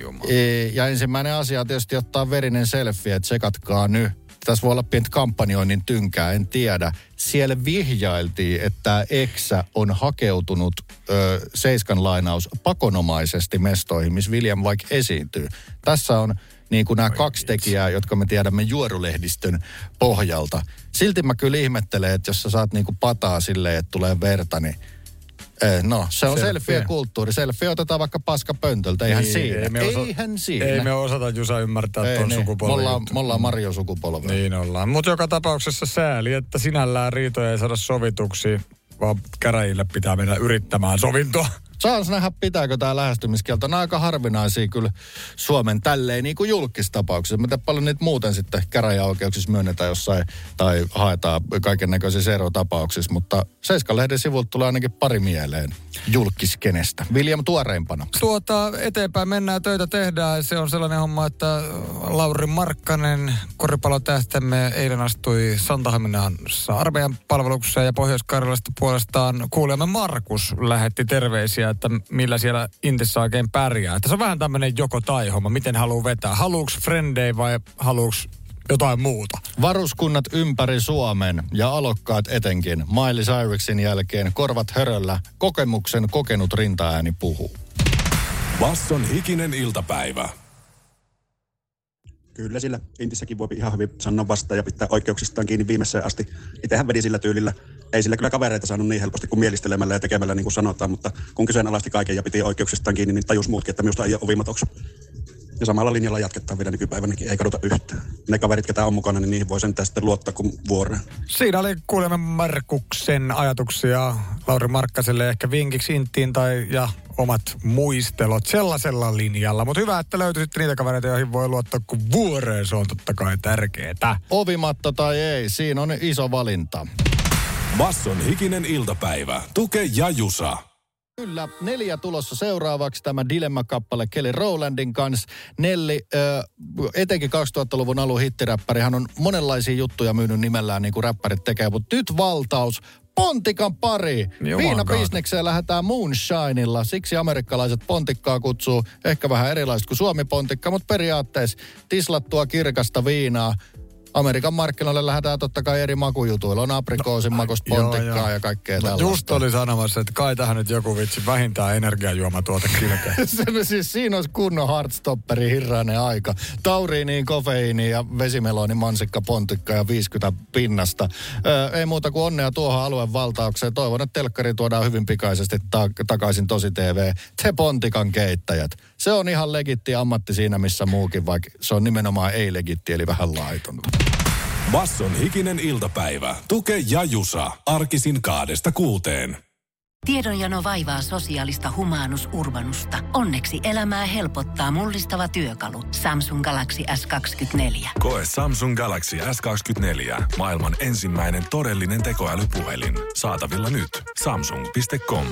Jumala. E, Ja ensimmäinen asia on tietysti ottaa verinen selfie, että sekatkaa nyt. Tässä voi olla pientä kampanjoinnin tynkää, en tiedä. Siellä vihjailtiin, että Eksä on hakeutunut ö, Seiskan lainaus pakonomaisesti mestoihin, missä William vaikka esiintyy. Tässä on niin kuin nämä kaksi tekijää, jotka me tiedämme juorulehdistön pohjalta. Silti mä kyllä ihmettelen, että jos sä saat niin kuin pataa silleen, että tulee verta, niin Eh, no, se on Selfie. selfie-kulttuuri. Selfie otetaan vaikka paskapöntöltä, eihän Niin, siinä. ei me osa- eihän siinä. Ei me osata Jusa ymmärtää Ei tuon niin. sukupolven Me ollaan, me ollaan Mario sukupolvea. Niin ollaan. Mutta joka tapauksessa sääli, että sinällään riitoja ei saada sovituksi, vaan käräjille pitää mennä yrittämään sovintoa. Saas nähdä, pitääkö tämä lähestymiskielto. Nämä aika harvinaisia kyllä Suomen tälleen niin kuin julkistapauksissa. Tiedän paljon niitä muuten sitten käräjäoikeuksissa myönnetään jossain tai haetaan kaiken näköisissä erotapauksissa. Mutta Seiskan-lehden sivulta tulee ainakin pari mieleen julkiskenestä. William tuoreimpana. Tuota, eteenpäin mennään, töitä tehdään. Se on sellainen homma, että Lauri Markkanen, koripallotähtemme, eilen astui Santahaminassa armeijan palvelukseen ja Pohjois-Karjalasta puolestaan kuulemme Markus lähetti terveisiä, että millä siellä Intissä oikein pärjää. Että se on vähän tämmöinen joko tai homma, miten haluaa vetää. Haluuks frendei vai haluuks jotain muuta? Varuskunnat ympäri Suomen ja alokkaat etenkin. Miley Cyrusin jälkeen korvat höröllä. Kokemuksen kokenut rintaääni puhuu. Basson hikinen iltapäivä. Kyllä sillä Intissäkin voi ihan hyvin sanoa vastaan ja pitää oikeuksistaan kiinni viimeiseen asti. Itsehän vedi sillä tyylillä. Ei sillä kyllä kavereita saanut niin helposti kuin mielistelemällä ja tekemällä niin kuin sanotaan, mutta kun kyseenalaisti kaiken ja piti oikeuksistaan kiinni, niin tajus muutkin, että minusta ei ole ovimatoksi. Ja samalla linjalla jatketaan vielä nykypäivänäkin, ei kaduta yhtään. Ne kaverit, ketä on mukana, niin niihin voi sentään sitten luottaa kuin vuoreen. Siinä oli kuulemme Markuksen ajatuksia Lauri Markkaselle ehkä vinkiksi Inttiin tai ja omat muistelot sellaisella linjalla. Mutta hyvä, että löytyi sitten niitä kavereita, joihin voi luottaa kuin vuoreen. Se on totta kai tärkeetä. Ovimatto tai ei, siinä on iso valinta. Basson hikinen iltapäivä. Tuke ja Jusa. Kyllä, neljä tulossa seuraavaksi tämä Dilemma-kappale Kelly Rowlandin kanssa. Nelli, ö, etenkin 2000-luvun alun hittiräppäri, hän on monenlaisia juttuja myynyt nimellään niin kuin räppärit tekee, mutta nyt valtaus, Pontikan pari. Viinabisnekseen lähdetään Moonshinella. Siksi amerikkalaiset pontikkaa kutsuu ehkä vähän erilaista kuin Suomi-pontikka, mutta periaatteessa tislattua kirkasta viinaa. Amerikan markkinoille lähdetään totta kai eri makujutuilla. On aprikoosin makusta Joo, pontikkaa joo. ja kaikkea No, tällaista. just oli sanomassa, että kai tähän nyt joku vitsi vähintään energiajuomatuote kilkeä. (laughs) Se, siis siinä olisi kunnon hardstopperi hirrainen aika. Tauriiniin, kofeiiniin ja vesimeloni, mansikka, pontikka ja 50 pinnasta. Ö, ei muuta kuin onnea tuohon alueen valtaukseen. Toivon, että telkkari tuodaan hyvin pikaisesti ta- takaisin Tosi TV. Te pontikan keittäjät. Se on ihan legitti ammatti siinä missä muukin, vaikka se on nimenomaan ei-legitti, eli vähän laitonta. Basson hikinen iltapäivä. Tuke ja Jusa. Arkisin kaadesta kuuteen. Tiedonjano vaivaa sosiaalista humanus urbanusta. Onneksi elämää helpottaa mullistava työkalu. Samsung Galaxy S24. Koe Samsung Galaxy S24. Maailman ensimmäinen todellinen tekoälypuhelin. Saatavilla nyt. Samsung.com.